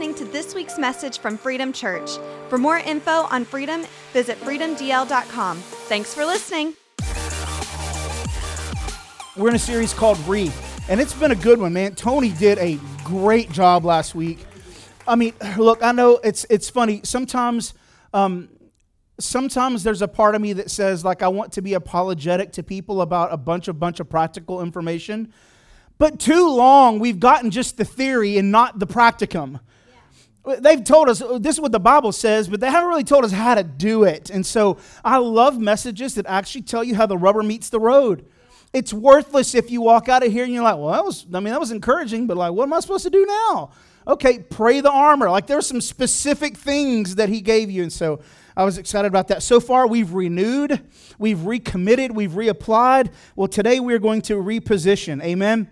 listening to this week's message from Freedom Church. For more info on Freedom, visit freedomdl.com. Thanks for listening. We're in a series called Re, and it's been a good one, man. Tony did a great job last week. I mean, look, I know it's it's funny. Sometimes um, sometimes there's a part of me that says like I want to be apologetic to people about a bunch of bunch of practical information. But too long, we've gotten just the theory and not the practicum. They've told us oh, this is what the Bible says, but they haven't really told us how to do it. And so I love messages that actually tell you how the rubber meets the road. It's worthless if you walk out of here and you're like, well, that was, I mean, that was encouraging, but like, what am I supposed to do now? Okay, pray the armor. Like, there's some specific things that he gave you. And so I was excited about that. So far, we've renewed, we've recommitted, we've reapplied. Well, today we're going to reposition. Amen.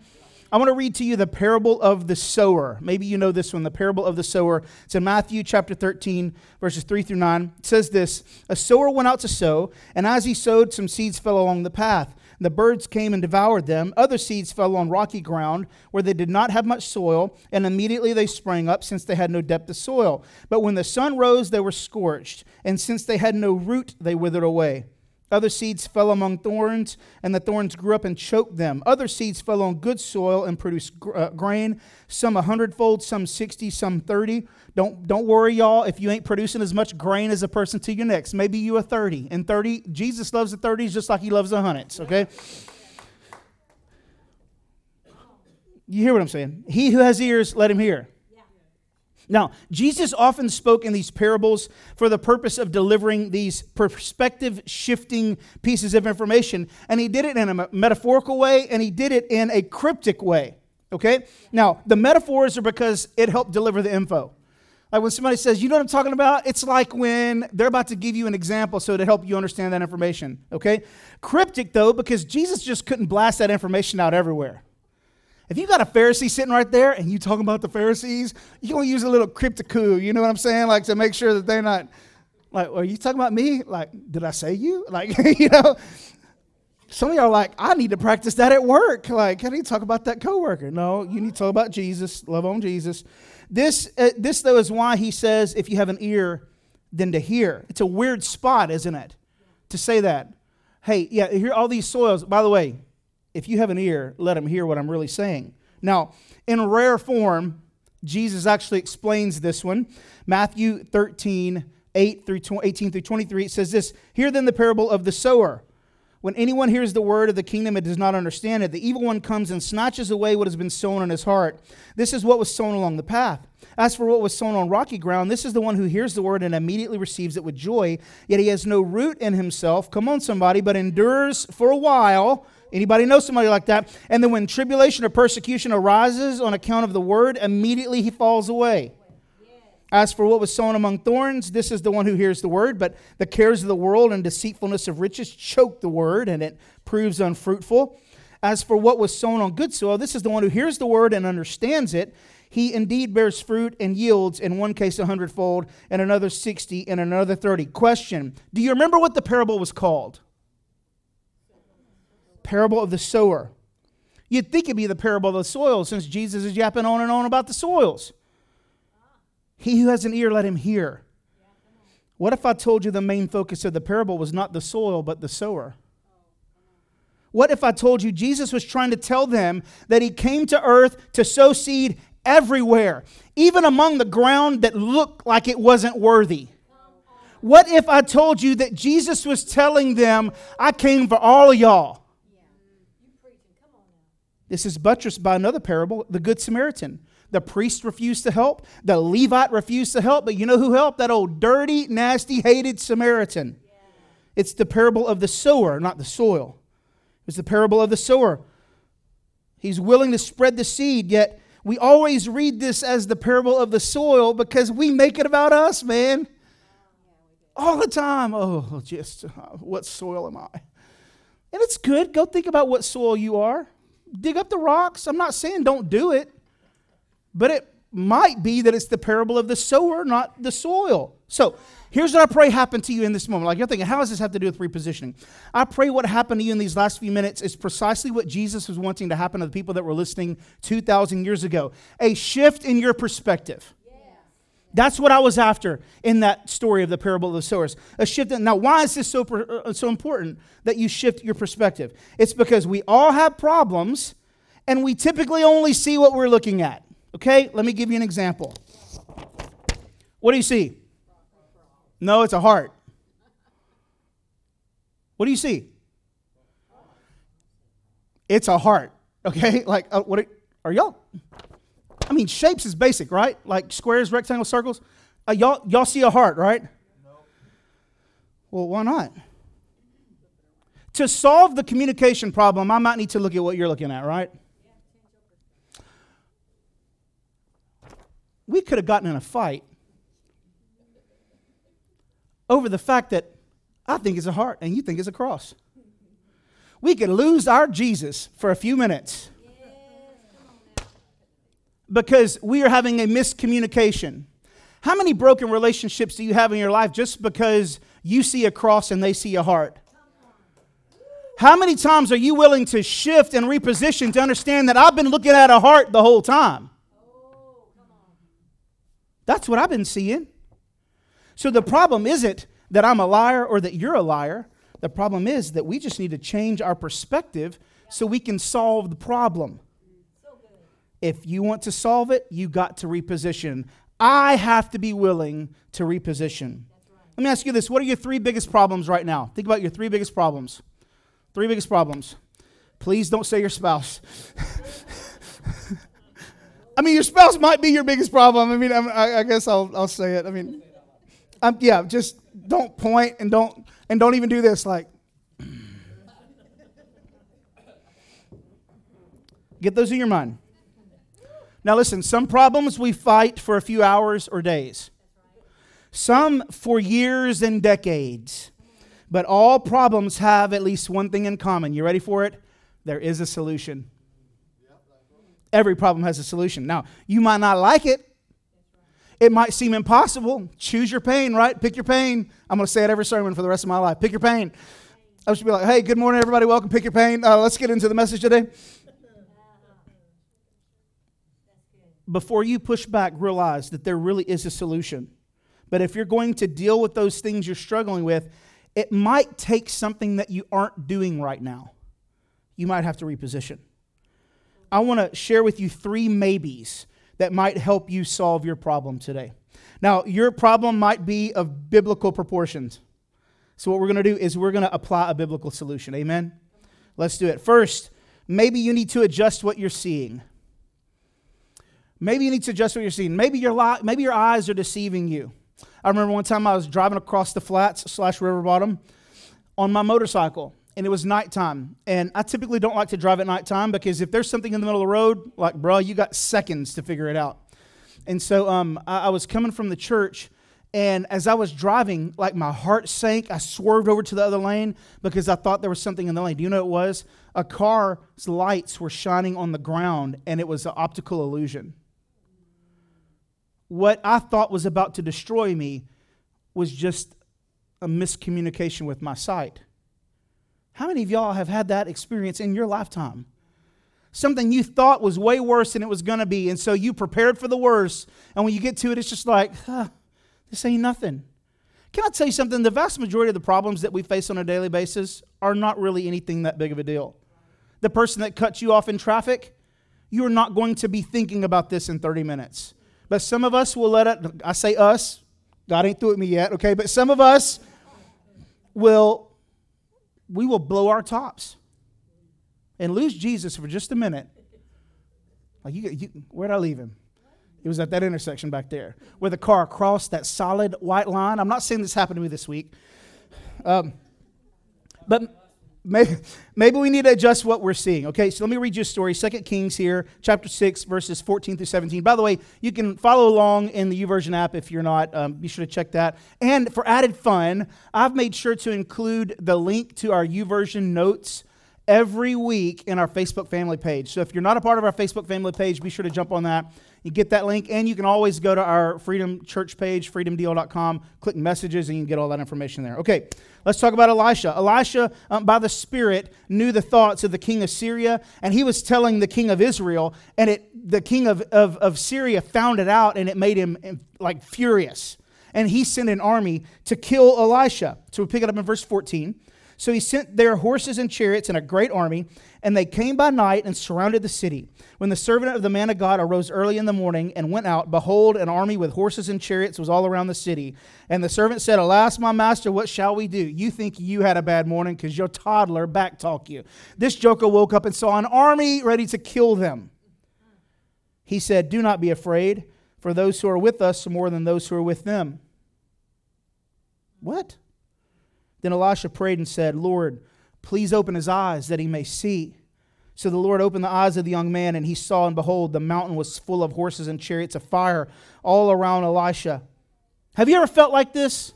I want to read to you the parable of the sower. Maybe you know this one, the parable of the sower. It's in Matthew chapter 13, verses 3 through 9. It says this A sower went out to sow, and as he sowed, some seeds fell along the path. The birds came and devoured them. Other seeds fell on rocky ground where they did not have much soil, and immediately they sprang up, since they had no depth of soil. But when the sun rose, they were scorched, and since they had no root, they withered away. Other seeds fell among thorns, and the thorns grew up and choked them. Other seeds fell on good soil and produced uh, grain, some a hundredfold, some sixty, some thirty. Don't, don't worry, y'all, if you ain't producing as much grain as a person to your next. Maybe you are 30. And 30, Jesus loves the 30s just like he loves the hundreds, okay? You hear what I'm saying? He who has ears, let him hear. Now, Jesus often spoke in these parables for the purpose of delivering these perspective shifting pieces of information. And he did it in a metaphorical way and he did it in a cryptic way. Okay? Now, the metaphors are because it helped deliver the info. Like when somebody says, you know what I'm talking about? It's like when they're about to give you an example so to help you understand that information. Okay? Cryptic, though, because Jesus just couldn't blast that information out everywhere. If you got a Pharisee sitting right there and you talking about the Pharisees, you're going to use a little crypticoo, you know what I'm saying? Like to make sure that they're not, like, are you talking about me? Like, did I say you? Like, you know, some of y'all are like, I need to practice that at work. Like, do you talk about that coworker? No, you need to talk about Jesus, love on Jesus. This, uh, this though, is why he says, if you have an ear, then to hear. It's a weird spot, isn't it? To say that. Hey, yeah, here all these soils. By the way, if you have an ear, let him hear what I'm really saying. Now, in rare form, Jesus actually explains this one. Matthew 13, 8 through 18 through 23, it says this Hear then the parable of the sower. When anyone hears the word of the kingdom and does not understand it, the evil one comes and snatches away what has been sown in his heart. This is what was sown along the path. As for what was sown on rocky ground, this is the one who hears the word and immediately receives it with joy, yet he has no root in himself. Come on, somebody, but endures for a while. Anybody know somebody like that? And then when tribulation or persecution arises on account of the word, immediately he falls away. As for what was sown among thorns, this is the one who hears the word, but the cares of the world and deceitfulness of riches choke the word, and it proves unfruitful. As for what was sown on good soil, this is the one who hears the word and understands it. He indeed bears fruit and yields, in one case a hundredfold, and another sixty, and another thirty. Question Do you remember what the parable was called? Parable of the sower. You'd think it'd be the parable of the soil since Jesus is yapping on and on about the soils. He who has an ear, let him hear. What if I told you the main focus of the parable was not the soil, but the sower? What if I told you Jesus was trying to tell them that he came to earth to sow seed everywhere, even among the ground that looked like it wasn't worthy? What if I told you that Jesus was telling them, I came for all of y'all? This is buttressed by another parable, the Good Samaritan. The priest refused to help, the Levite refused to help, but you know who helped? That old dirty, nasty, hated Samaritan. It's the parable of the sower, not the soil. It's the parable of the sower. He's willing to spread the seed, yet we always read this as the parable of the soil because we make it about us, man. All the time. Oh, just uh, what soil am I? And it's good. Go think about what soil you are dig up the rocks. I'm not saying don't do it, but it might be that it's the parable of the sower, not the soil. So here's what I pray happened to you in this moment. Like you're thinking, how does this have to do with repositioning? I pray what happened to you in these last few minutes is precisely what Jesus was wanting to happen to the people that were listening 2,000 years ago a shift in your perspective. That's what I was after in that story of the parable of the sowers. A shift. In, now, why is this so, uh, so important that you shift your perspective? It's because we all have problems and we typically only see what we're looking at. Okay? Let me give you an example. What do you see? No, it's a heart. What do you see? It's a heart. Okay? Like, uh, what are, are y'all? I mean, shapes is basic, right? Like squares, rectangles, circles. Uh, y'all, y'all see a heart, right? No. Well, why not? To solve the communication problem, I might need to look at what you're looking at, right? We could have gotten in a fight over the fact that I think it's a heart and you think it's a cross. We could lose our Jesus for a few minutes because we are having a miscommunication. How many broken relationships do you have in your life just because you see a cross and they see a heart? How many times are you willing to shift and reposition to understand that I've been looking at a heart the whole time? That's what I've been seeing. So the problem isn't that I'm a liar or that you're a liar. The problem is that we just need to change our perspective so we can solve the problem. If you want to solve it, you got to reposition. I have to be willing to reposition. Let me ask you this what are your three biggest problems right now? Think about your three biggest problems. Three biggest problems. Please don't say your spouse. I mean, your spouse might be your biggest problem. I mean, I, I guess I'll, I'll say it. I mean, um, yeah, just don't point and don't and don't even do this. Like, get those in your mind. Now, listen, some problems we fight for a few hours or days, some for years and decades. But all problems have at least one thing in common. You ready for it? There is a solution. Every problem has a solution. Now, you might not like it. It might seem impossible. Choose your pain, right? Pick your pain. I'm going to say it every sermon for the rest of my life. Pick your pain. I should be like, hey, good morning, everybody. Welcome. Pick your pain. Uh, let's get into the message today. Before you push back, realize that there really is a solution. But if you're going to deal with those things you're struggling with, it might take something that you aren't doing right now. You might have to reposition. I want to share with you three maybes that might help you solve your problem today. Now, your problem might be of biblical proportions. So, what we're going to do is we're going to apply a biblical solution. Amen? Let's do it. First, maybe you need to adjust what you're seeing. Maybe you need to adjust what you're seeing. Maybe your, li- maybe your eyes are deceiving you. I remember one time I was driving across the flats slash river bottom on my motorcycle, and it was nighttime. And I typically don't like to drive at nighttime because if there's something in the middle of the road, like, bro, you got seconds to figure it out. And so um, I, I was coming from the church, and as I was driving, like my heart sank. I swerved over to the other lane because I thought there was something in the lane. Do you know what it was? A car's lights were shining on the ground, and it was an optical illusion what I thought was about to destroy me was just a miscommunication with my sight. How many of y'all have had that experience in your lifetime? Something you thought was way worse than it was going to be, and so you prepared for the worst, and when you get to it, it's just like, huh, this ain't nothing. Can I tell you something? The vast majority of the problems that we face on a daily basis are not really anything that big of a deal. The person that cuts you off in traffic, you are not going to be thinking about this in 30 minutes. But some of us will let it, I say us, God ain't through with me yet, okay? But some of us will, we will blow our tops and lose Jesus for just a minute. Like you, you where'd I leave him? It was at that intersection back there where the car crossed that solid white line. I'm not saying this happened to me this week. Um, but maybe, maybe we need to adjust what we're seeing. Okay, so let me read you a story. Second Kings here, chapter 6, verses 14 through 17. By the way, you can follow along in the YouVersion app if you're not. Um, be sure to check that. And for added fun, I've made sure to include the link to our YouVersion notes every week in our Facebook family page. So if you're not a part of our Facebook family page, be sure to jump on that. You get that link, and you can always go to our Freedom Church page, freedomdl.com, click messages, and you can get all that information there. Okay, let's talk about Elisha. Elisha, um, by the Spirit, knew the thoughts of the king of Syria, and he was telling the king of Israel, and it the king of, of, of Syria found it out, and it made him like furious. And he sent an army to kill Elisha. So we pick it up in verse 14. So he sent their horses and chariots and a great army, and they came by night and surrounded the city. When the servant of the man of God arose early in the morning and went out, behold, an army with horses and chariots was all around the city. And the servant said, Alas, my master, what shall we do? You think you had a bad morning because your toddler backtalked you. This joker woke up and saw an army ready to kill them. He said, Do not be afraid, for those who are with us are more than those who are with them. What? Then Elisha prayed and said, Lord, please open his eyes that he may see. So the Lord opened the eyes of the young man, and he saw, and behold, the mountain was full of horses and chariots of fire all around Elisha. Have you ever felt like this?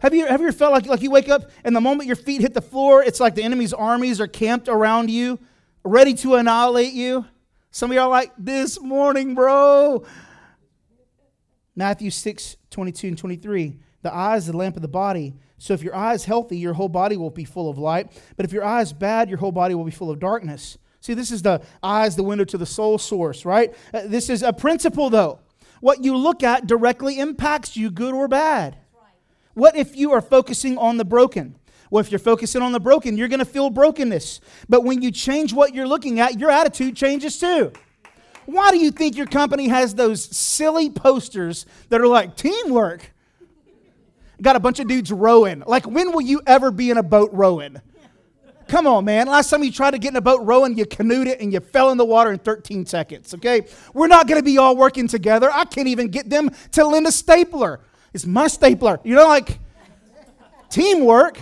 Have you, have you ever felt like, like you wake up and the moment your feet hit the floor, it's like the enemy's armies are camped around you, ready to annihilate you? Some of y'all like, this morning, bro. Matthew 6, 22 and 23. The eye is the lamp of the body. So if your eye is healthy, your whole body will be full of light. But if your eye is bad, your whole body will be full of darkness. See, this is the eyes, the window to the soul source, right? Uh, this is a principle, though. What you look at directly impacts you, good or bad. What if you are focusing on the broken? Well, if you're focusing on the broken, you're going to feel brokenness. But when you change what you're looking at, your attitude changes too. Why do you think your company has those silly posters that are like teamwork? Got a bunch of dudes rowing. Like, when will you ever be in a boat rowing? Come on, man. Last time you tried to get in a boat rowing, you canoed it and you fell in the water in 13 seconds, okay? We're not to be all working together. I can't even get them to lend a stapler. It's my stapler. You know, like teamwork.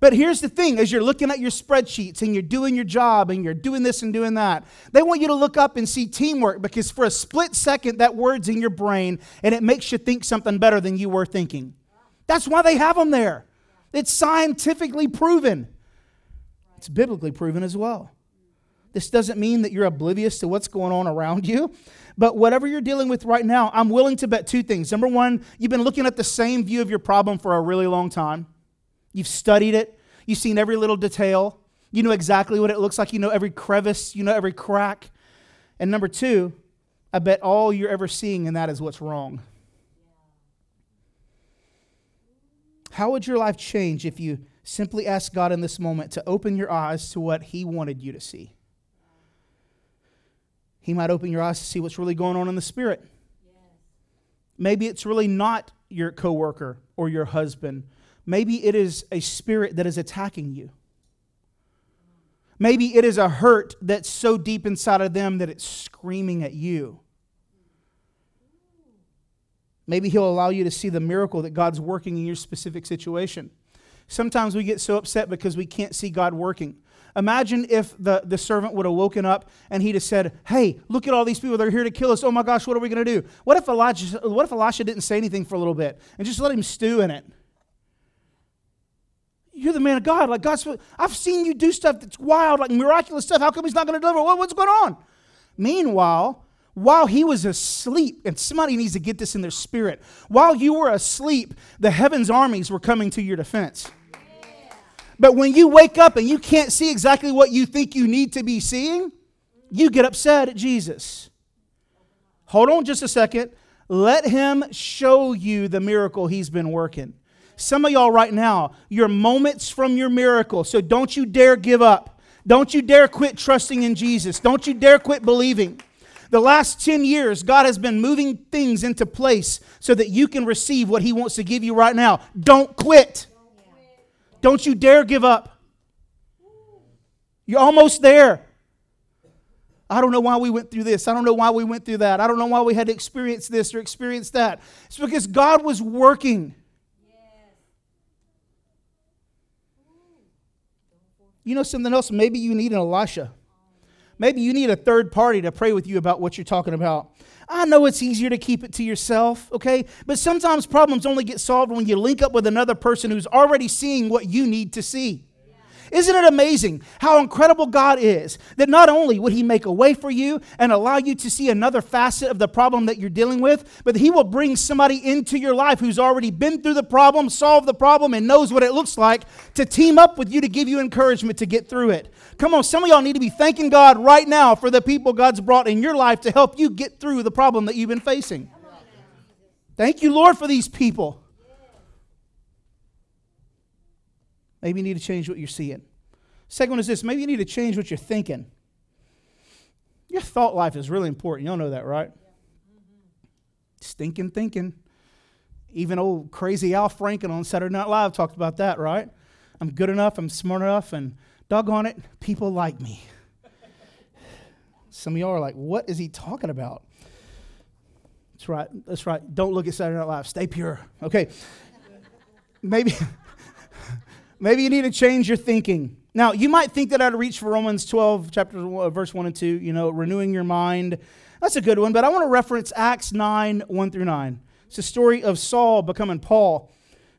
But here's the thing as you're looking at your spreadsheets and you're doing your job and you're doing this and doing that, they want you to look up and see teamwork because for a split second, that word's in your brain and it makes you think something better than you were thinking. That's why they have them there. It's scientifically proven, it's biblically proven as well. This doesn't mean that you're oblivious to what's going on around you. But whatever you're dealing with right now, I'm willing to bet two things. Number one, you've been looking at the same view of your problem for a really long time. You've studied it, you've seen every little detail, you know exactly what it looks like, you know every crevice, you know every crack. And number two, I bet all you're ever seeing in that is what's wrong. How would your life change if you simply asked God in this moment to open your eyes to what He wanted you to see? He might open your eyes to see what's really going on in the spirit. Maybe it's really not your coworker or your husband Maybe it is a spirit that is attacking you. Maybe it is a hurt that's so deep inside of them that it's screaming at you. Maybe He'll allow you to see the miracle that God's working in your specific situation. Sometimes we get so upset because we can't see God working. Imagine if the, the servant would have woken up and he'd have said, Hey, look at all these people. They're here to kill us. Oh my gosh, what are we going to do? What if, Elijah, what if Elisha didn't say anything for a little bit and just let him stew in it? You're the man of God. Like God's, I've seen you do stuff that's wild, like miraculous stuff. How come He's not going to deliver? What, what's going on? Meanwhile, while he was asleep, and somebody needs to get this in their spirit, while you were asleep, the heaven's armies were coming to your defense. But when you wake up and you can't see exactly what you think you need to be seeing, you get upset at Jesus. Hold on just a second. Let him show you the miracle he's been working. Some of y'all right now, your moments from your miracle. So don't you dare give up. Don't you dare quit trusting in Jesus. Don't you dare quit believing. The last 10 years, God has been moving things into place so that you can receive what He wants to give you right now. Don't quit. Don't you dare give up. You're almost there. I don't know why we went through this. I don't know why we went through that. I don't know why we had to experience this or experience that. It's because God was working. You know something else? Maybe you need an Elisha. Maybe you need a third party to pray with you about what you're talking about. I know it's easier to keep it to yourself, okay? But sometimes problems only get solved when you link up with another person who's already seeing what you need to see. Isn't it amazing how incredible God is that not only would He make a way for you and allow you to see another facet of the problem that you're dealing with, but He will bring somebody into your life who's already been through the problem, solved the problem, and knows what it looks like to team up with you to give you encouragement to get through it. Come on, some of y'all need to be thanking God right now for the people God's brought in your life to help you get through the problem that you've been facing. Thank you, Lord, for these people. Maybe you need to change what you're seeing. Second one is this maybe you need to change what you're thinking. Your thought life is really important. Y'all know that, right? Stinking thinking. Even old crazy Al Franken on Saturday Night Live talked about that, right? I'm good enough, I'm smart enough, and doggone it, people like me. Some of y'all are like, what is he talking about? That's right. That's right. Don't look at Saturday Night Live. Stay pure. Okay. Maybe, maybe you need to change your thinking. Now, you might think that I'd reach for Romans 12, chapter uh, verse 1 and 2, you know, renewing your mind. That's a good one, but I want to reference Acts 9, 1 through 9. It's the story of Saul becoming Paul.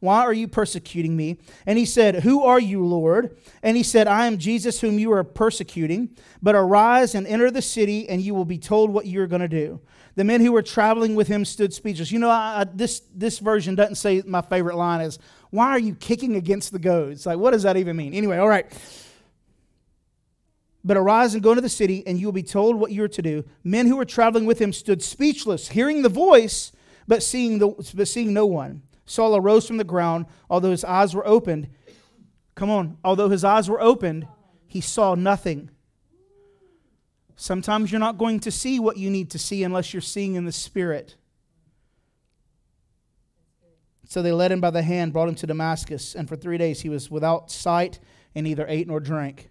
why are you persecuting me? And he said, Who are you, Lord? And he said, I am Jesus whom you are persecuting. But arise and enter the city, and you will be told what you're going to do. The men who were traveling with him stood speechless. You know, I, I, this, this version doesn't say my favorite line is, Why are you kicking against the goads? Like, what does that even mean? Anyway, all right. But arise and go into the city, and you will be told what you are to do. Men who were traveling with him stood speechless, hearing the voice, but seeing, the, but seeing no one. Saul arose from the ground, although his eyes were opened. Come on, although his eyes were opened, he saw nothing. Sometimes you're not going to see what you need to see unless you're seeing in the Spirit. So they led him by the hand, brought him to Damascus, and for three days he was without sight and neither ate nor drank.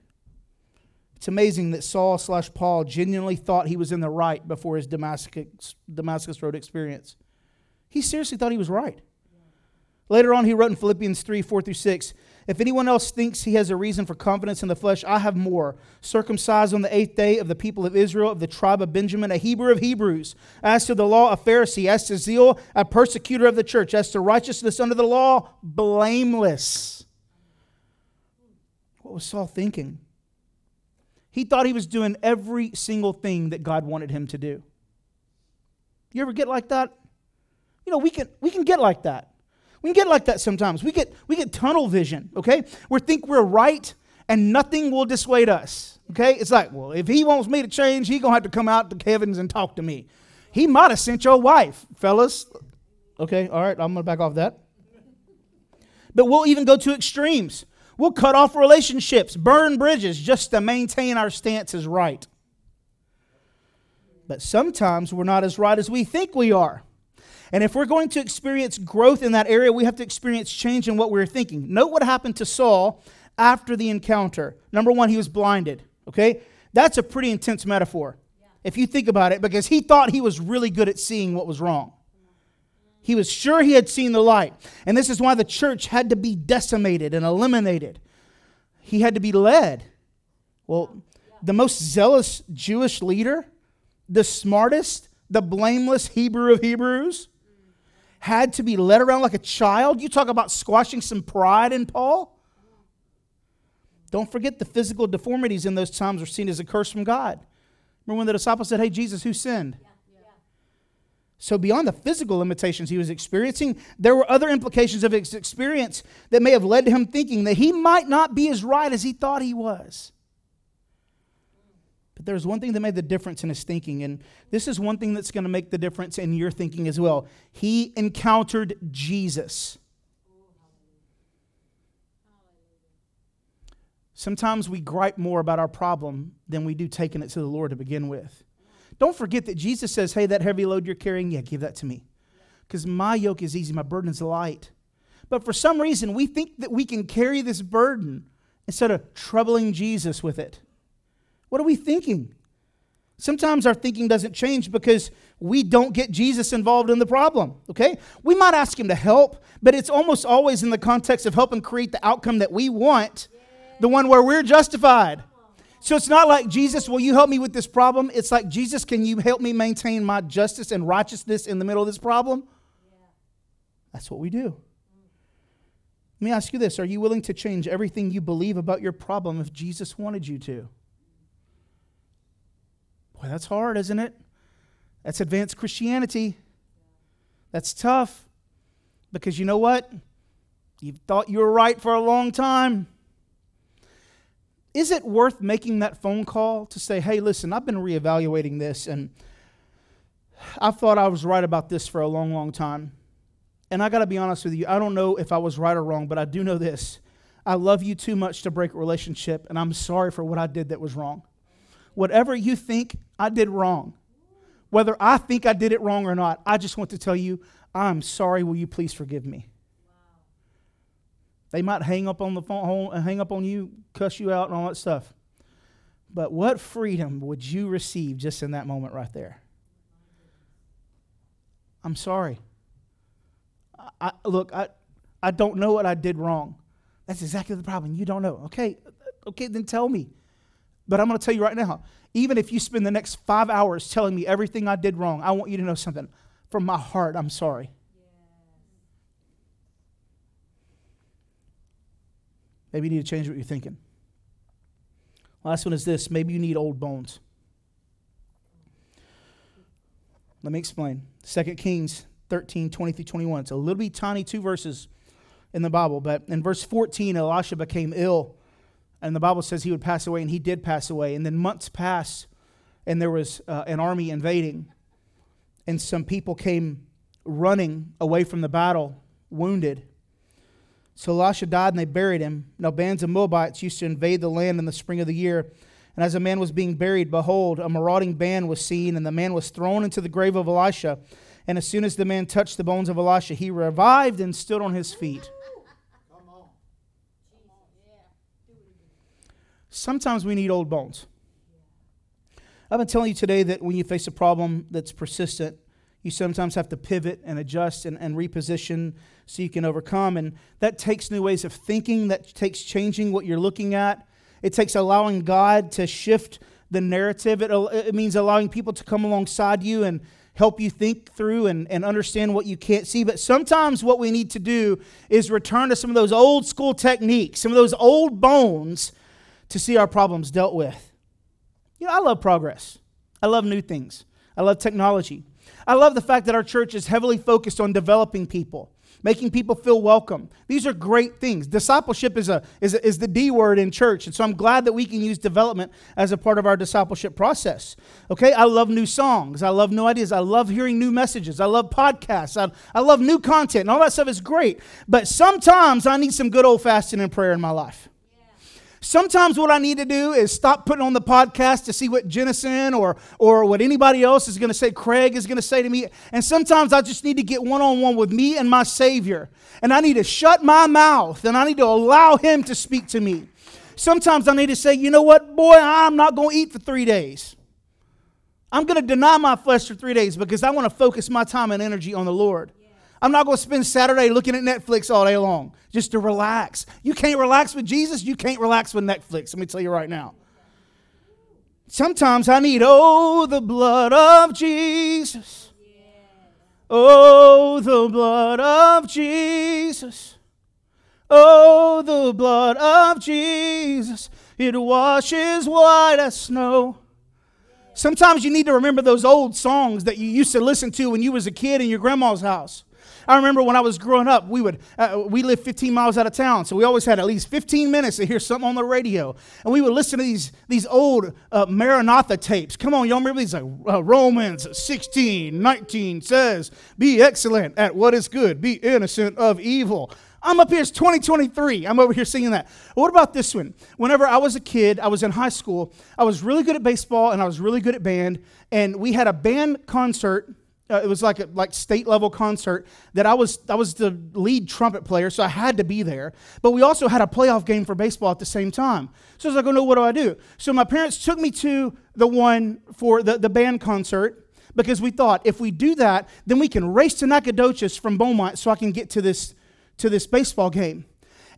It's amazing that Saul slash Paul genuinely thought he was in the right before his Damascus, Damascus Road experience. He seriously thought he was right. Later on, he wrote in Philippians 3 4 through 6 If anyone else thinks he has a reason for confidence in the flesh, I have more. Circumcised on the eighth day of the people of Israel, of the tribe of Benjamin, a Hebrew of Hebrews. As to the law, a Pharisee. As to zeal, a persecutor of the church. As to righteousness under the law, blameless. What was Saul thinking? He thought he was doing every single thing that God wanted him to do. You ever get like that? You know, we can, we can get like that. We can get like that sometimes. We get, we get tunnel vision, okay? We think we're right and nothing will dissuade us, okay? It's like, well, if he wants me to change, he to have to come out to heavens and talk to me. He might have sent your wife, fellas. Okay, all right, I'm to back off that. But we'll even go to extremes. We'll cut off relationships, burn bridges just to maintain our stance as right. But sometimes we're not as right as we think we are. And if we're going to experience growth in that area, we have to experience change in what we're thinking. Note what happened to Saul after the encounter. Number one, he was blinded. Okay? That's a pretty intense metaphor yeah. if you think about it, because he thought he was really good at seeing what was wrong. He was sure he had seen the light. And this is why the church had to be decimated and eliminated. He had to be led. Well, the most zealous Jewish leader, the smartest, the blameless Hebrew of Hebrews, had to be led around like a child. You talk about squashing some pride in Paul. Don't forget the physical deformities in those times were seen as a curse from God. Remember when the disciples said, Hey, Jesus, who sinned? So, beyond the physical limitations he was experiencing, there were other implications of his experience that may have led to him thinking that he might not be as right as he thought he was. There's one thing that made the difference in his thinking, and this is one thing that's going to make the difference in your thinking as well. He encountered Jesus. Sometimes we gripe more about our problem than we do taking it to the Lord to begin with. Don't forget that Jesus says, Hey, that heavy load you're carrying, yeah, give that to me. Because my yoke is easy, my burden is light. But for some reason, we think that we can carry this burden instead of troubling Jesus with it. What are we thinking? Sometimes our thinking doesn't change because we don't get Jesus involved in the problem, okay? We might ask him to help, but it's almost always in the context of helping create the outcome that we want, the one where we're justified. So it's not like, Jesus, will you help me with this problem? It's like, Jesus, can you help me maintain my justice and righteousness in the middle of this problem? That's what we do. Let me ask you this Are you willing to change everything you believe about your problem if Jesus wanted you to? Boy, that's hard, isn't it? That's advanced Christianity. That's tough because you know what? You've thought you were right for a long time. Is it worth making that phone call to say, hey, listen, I've been reevaluating this and I thought I was right about this for a long, long time. And I got to be honest with you, I don't know if I was right or wrong, but I do know this. I love you too much to break a relationship, and I'm sorry for what I did that was wrong. Whatever you think I did wrong, whether I think I did it wrong or not, I just want to tell you, I'm sorry. Will you please forgive me? They might hang up on the phone, hang up on you, cuss you out, and all that stuff. But what freedom would you receive just in that moment right there? I'm sorry. I, look, I, I don't know what I did wrong. That's exactly the problem. You don't know. Okay, okay, then tell me. But I'm going to tell you right now, even if you spend the next five hours telling me everything I did wrong, I want you to know something. From my heart, I'm sorry. Maybe you need to change what you're thinking. Last one is this maybe you need old bones. Let me explain. 2 Kings 13, 20 through 21. It's a little bit tiny two verses in the Bible, but in verse 14, Elisha became ill, and the Bible says he would pass away, and he did pass away. And then months passed, and there was uh, an army invading, and some people came running away from the battle, wounded. So Elisha died and they buried him. Now, bands of Moabites used to invade the land in the spring of the year. And as a man was being buried, behold, a marauding band was seen, and the man was thrown into the grave of Elisha. And as soon as the man touched the bones of Elisha, he revived and stood on his feet. Sometimes we need old bones. I've been telling you today that when you face a problem that's persistent, you sometimes have to pivot and adjust and, and reposition so you can overcome. And that takes new ways of thinking, that takes changing what you're looking at. It takes allowing God to shift the narrative. It, it means allowing people to come alongside you and help you think through and, and understand what you can't see. But sometimes what we need to do is return to some of those old school techniques, some of those old bones to see our problems dealt with. You know, I love progress, I love new things, I love technology. I love the fact that our church is heavily focused on developing people, making people feel welcome. These are great things. Discipleship is, a, is, a, is the D word in church. And so I'm glad that we can use development as a part of our discipleship process. Okay, I love new songs. I love new ideas. I love hearing new messages. I love podcasts. I, I love new content. And all that stuff is great. But sometimes I need some good old fasting and prayer in my life. Sometimes what I need to do is stop putting on the podcast to see what Jentezen or, or what anybody else is going to say, Craig is going to say to me. And sometimes I just need to get one on one with me and my Savior. And I need to shut my mouth and I need to allow Him to speak to me. Sometimes I need to say, you know what, boy, I'm not going to eat for three days. I'm going to deny my flesh for three days because I want to focus my time and energy on the Lord. I'm not going to spend Saturday looking at Netflix all day long just to relax. You can't relax with Jesus, you can't relax with Netflix. Let me tell you right now. Sometimes I need, oh, the blood of Jesus. Oh, the blood of Jesus. Oh, the blood of Jesus. It washes white as snow. Sometimes you need to remember those old songs that you used to listen to when you was a kid in your grandma's house. I remember when I was growing up, we would uh, we lived 15 miles out of town, so we always had at least 15 minutes to hear something on the radio, and we would listen to these these old uh, Maranatha tapes. Come on, y'all remember these? Like uh, Romans 16, 19 says, "Be excellent at what is good, be innocent of evil." I'm up here, it's 2023. I'm over here singing that. What about this one? Whenever I was a kid, I was in high school, I was really good at baseball and I was really good at band, and we had a band concert uh, it was like a like state level concert that I was I was the lead trumpet player, so I had to be there. But we also had a playoff game for baseball at the same time. So I was like, oh no, what do I do? So my parents took me to the one for the, the band concert because we thought if we do that, then we can race to Nacogdoches from Beaumont so I can get to this to this baseball game.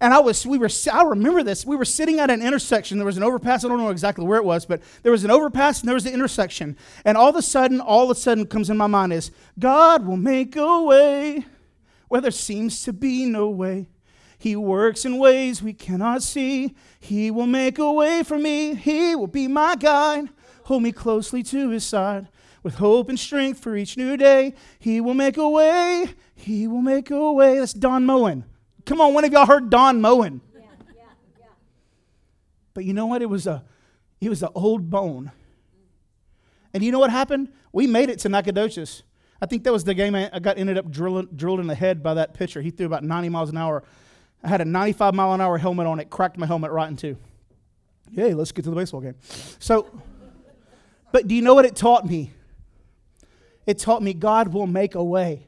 And I was, we were, I remember this. We were sitting at an intersection. There was an overpass. I don't know exactly where it was, but there was an overpass and there was an intersection. And all of a sudden, all of a sudden comes in my mind is, God will make a way where there seems to be no way. He works in ways we cannot see. He will make a way for me. He will be my guide. Hold me closely to his side. With hope and strength for each new day, he will make a way. He will make a way. That's Don Moen. Come on, one of y'all heard Don Moen. Yeah, yeah, yeah. But you know what? It was a it was an old bone. And you know what happened? We made it to Nacogdoches. I think that was the game I got ended up drilling, drilled in the head by that pitcher. He threw about 90 miles an hour. I had a 95 mile an hour helmet on it, cracked my helmet right in two. Yay, let's get to the baseball game. So, but do you know what it taught me? It taught me God will make a way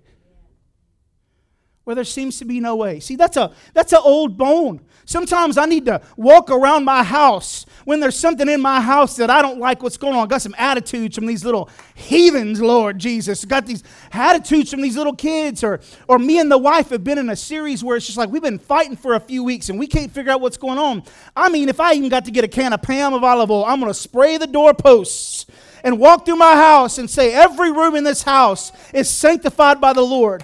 where there seems to be no way. See, that's a that's an old bone. Sometimes I need to walk around my house when there's something in my house that I don't like what's going on. I got some attitudes from these little heathens, Lord Jesus. I got these attitudes from these little kids, or or me and the wife have been in a series where it's just like we've been fighting for a few weeks and we can't figure out what's going on. I mean, if I even got to get a can of Pam of olive oil, I'm gonna spray the doorposts and walk through my house and say, every room in this house is sanctified by the Lord.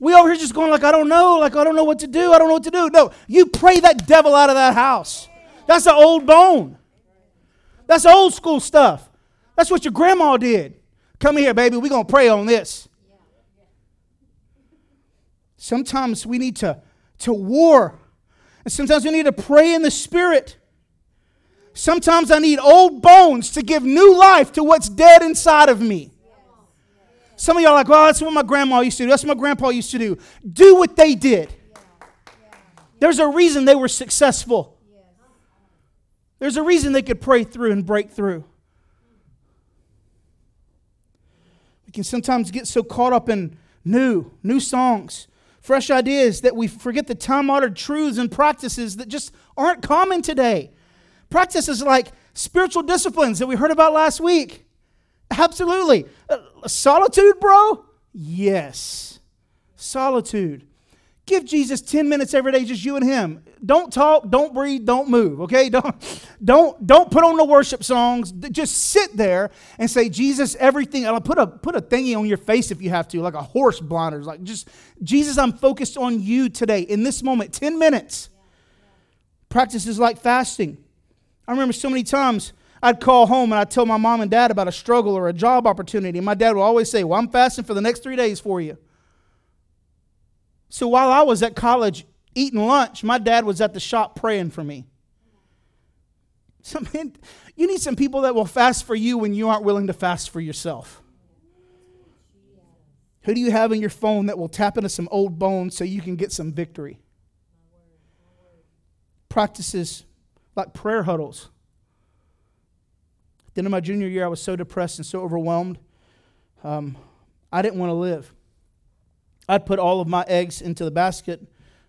We over here just going like, I don't know, like I don't know what to do, I don't know what to do. No, you pray that devil out of that house. That's an old bone. That's old school stuff. That's what your grandma did. Come here, baby, we're to pray on this. Sometimes we need to, to war. And sometimes we need to pray in the spirit. Sometimes I need old bones to give new life to what's dead inside of me. Some of y'all are like, well, that's what my grandma used to do. That's what my grandpa used to do. Do what they did. There's a reason they were successful. There's a reason they could pray through and break through. We can sometimes get so caught up in new, new songs, fresh ideas that we forget the time honored truths and practices that just aren't common today. Practices like spiritual disciplines that we heard about last week. Absolutely. Uh, solitude, bro? Yes. Solitude. Give Jesus 10 minutes every day, just you and him. Don't talk, don't breathe, don't move, okay? Don't, don't, don't put on the worship songs. Just sit there and say, Jesus, everything. I'll put a, put a thingy on your face if you have to, like a horse blinders. Like just, Jesus, I'm focused on you today in this moment, 10 minutes. Practices like fasting. I remember so many times I'd call home and I'd tell my mom and dad about a struggle or a job opportunity. My dad would always say, Well, I'm fasting for the next three days for you. So while I was at college eating lunch, my dad was at the shop praying for me. You need some people that will fast for you when you aren't willing to fast for yourself. Who do you have in your phone that will tap into some old bones so you can get some victory? Practices like prayer huddles. Then in my junior year, I was so depressed and so overwhelmed. Um, I didn't want to live. I'd put all of my eggs into the basket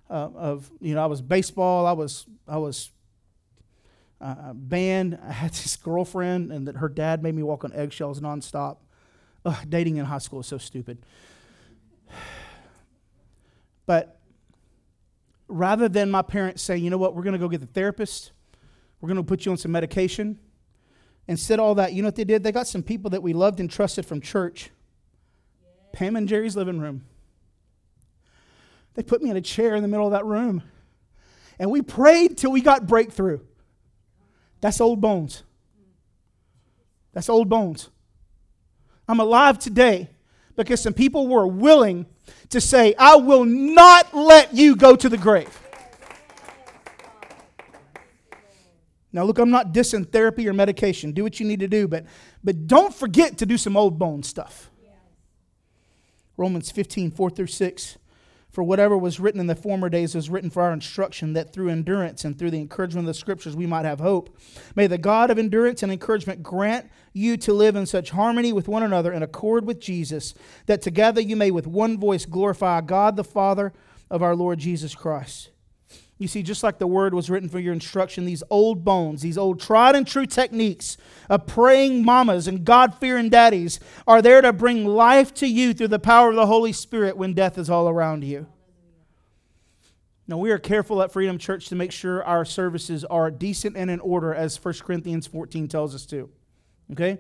uh, of, you know, I was baseball, I was, I was uh, band. I had this girlfriend, and that her dad made me walk on eggshells nonstop. Ugh, dating in high school is so stupid. But rather than my parents saying, you know what, we're going to go get the therapist, we're going to put you on some medication, Instead said all that, you know what they did? They got some people that we loved and trusted from church. Pam and Jerry's living room. They put me in a chair in the middle of that room. And we prayed till we got breakthrough. That's old bones. That's old bones. I'm alive today because some people were willing to say, I will not let you go to the grave. Now, look, I'm not dissing therapy or medication. Do what you need to do, but, but don't forget to do some old bone stuff. Romans 15, 4 through 6. For whatever was written in the former days was written for our instruction, that through endurance and through the encouragement of the Scriptures we might have hope. May the God of endurance and encouragement grant you to live in such harmony with one another in accord with Jesus, that together you may with one voice glorify God the Father of our Lord Jesus Christ. You see, just like the word was written for your instruction, these old bones, these old tried and true techniques of praying mamas and God fearing daddies are there to bring life to you through the power of the Holy Spirit when death is all around you. Now, we are careful at Freedom Church to make sure our services are decent and in order, as 1 Corinthians 14 tells us to. Okay?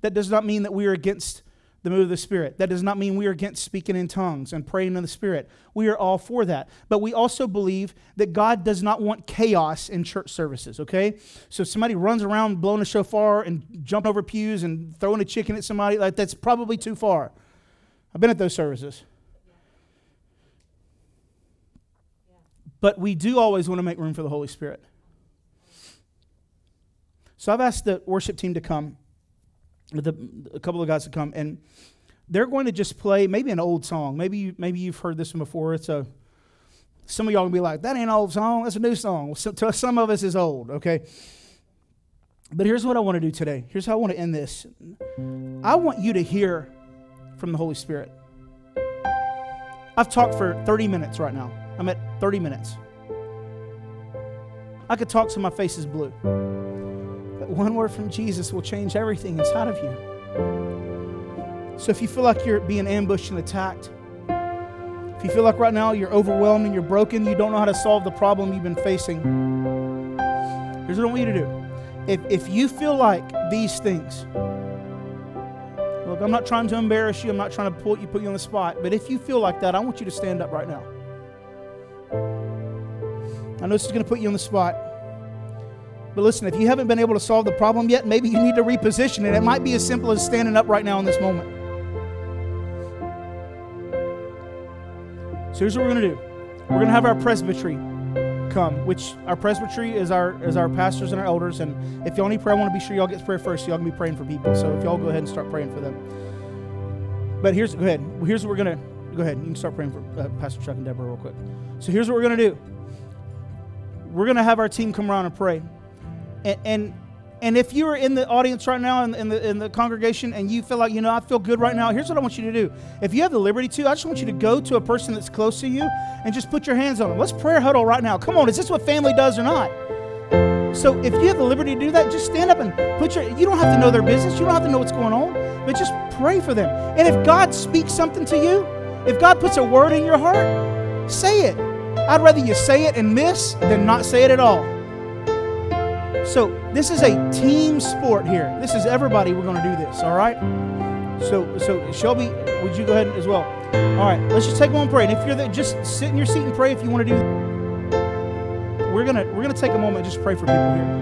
That does not mean that we are against the move of the Spirit. That does not mean we are against speaking in tongues and praying in the Spirit. We are all for that. But we also believe that God does not want chaos in church services, okay? So if somebody runs around blowing a shofar and jumping over pews and throwing a chicken at somebody, like that's probably too far. I've been at those services. But we do always want to make room for the Holy Spirit. So I've asked the worship team to come a, a couple of guys to come, and they're going to just play maybe an old song. Maybe you, maybe you've heard this one before. It's a some of y'all gonna be like, that ain't an old song. That's a new song. So, to some of us is old. Okay. But here's what I want to do today. Here's how I want to end this. I want you to hear from the Holy Spirit. I've talked for 30 minutes right now. I'm at 30 minutes. I could talk till my face is blue one word from Jesus will change everything inside of you. So if you feel like you're being ambushed and attacked, if you feel like right now you're overwhelmed and you're broken, you don't know how to solve the problem you've been facing, here's what I want you to do. If, if you feel like these things, look, I'm not trying to embarrass you, I'm not trying to put you, put you on the spot, but if you feel like that, I want you to stand up right now. I know this is going to put you on the spot. But listen, if you haven't been able to solve the problem yet, maybe you need to reposition it. It might be as simple as standing up right now in this moment. So here's what we're going to do we're going to have our presbytery come, which our presbytery is our is our pastors and our elders. And if y'all need prayer, I want to be sure y'all get prayer first. So y'all can be praying for people. So if y'all go ahead and start praying for them. But here's go ahead. Here's what we're gonna go ahead. You can start praying for uh, Pastor Chuck and Deborah real quick. So here's what we're gonna do. We're gonna have our team come around and pray. And, and, and if you're in the audience right now in, in, the, in the congregation and you feel like, you know, I feel good right now, here's what I want you to do. If you have the liberty to, I just want you to go to a person that's close to you and just put your hands on them. Let's prayer huddle right now. Come on, is this what family does or not? So if you have the liberty to do that, just stand up and put your, you don't have to know their business. You don't have to know what's going on, but just pray for them. And if God speaks something to you, if God puts a word in your heart, say it. I'd rather you say it and miss than not say it at all. So this is a team sport here. This is everybody. We're going to do this. All right. So so Shelby, would you go ahead as well? All right. Let's just take one prayer. And pray. And if you're there, just sit in your seat and pray if you want to do. That. We're gonna we're gonna take a moment and just pray for people here.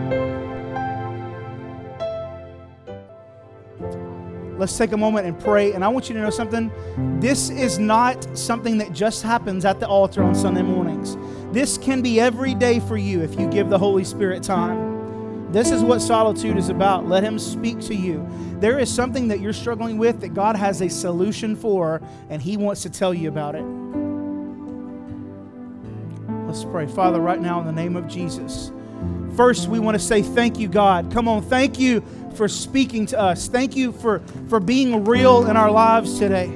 Let's take a moment and pray. And I want you to know something. This is not something that just happens at the altar on Sunday mornings. This can be every day for you if you give the Holy Spirit time. This is what solitude is about. Let Him speak to you. There is something that you're struggling with that God has a solution for, and He wants to tell you about it. Let's pray. Father, right now, in the name of Jesus, first we want to say thank you, God. Come on, thank you for speaking to us. Thank you for, for being real in our lives today.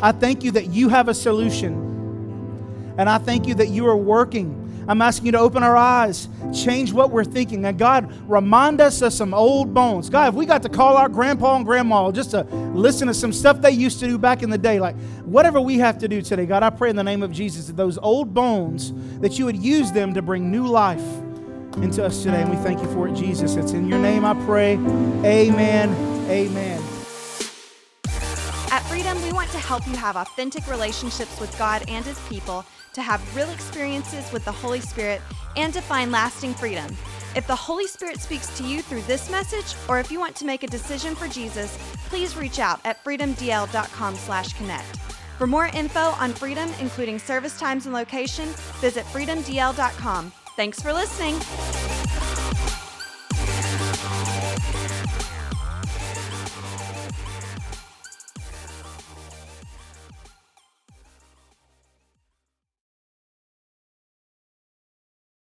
I thank you that you have a solution. And I thank you that you are working I'm asking you to open our eyes, change what we're thinking. And God, remind us of some old bones. God, if we got to call our grandpa and grandma just to listen to some stuff they used to do back in the day, like whatever we have to do today, God, I pray in the name of Jesus that those old bones, that you would use them to bring new life into us today. And we thank you for it, Jesus. It's in your name I pray. Amen. Amen. Freedom, we want to help you have authentic relationships with God and His people to have real experiences with the Holy Spirit, and to find lasting freedom. If the Holy Spirit speaks to you through this message, or if you want to make a decision for Jesus, please reach out at freedomdl.com/connect. For more info on Freedom, including service times and location, visit freedomdl.com. Thanks for listening.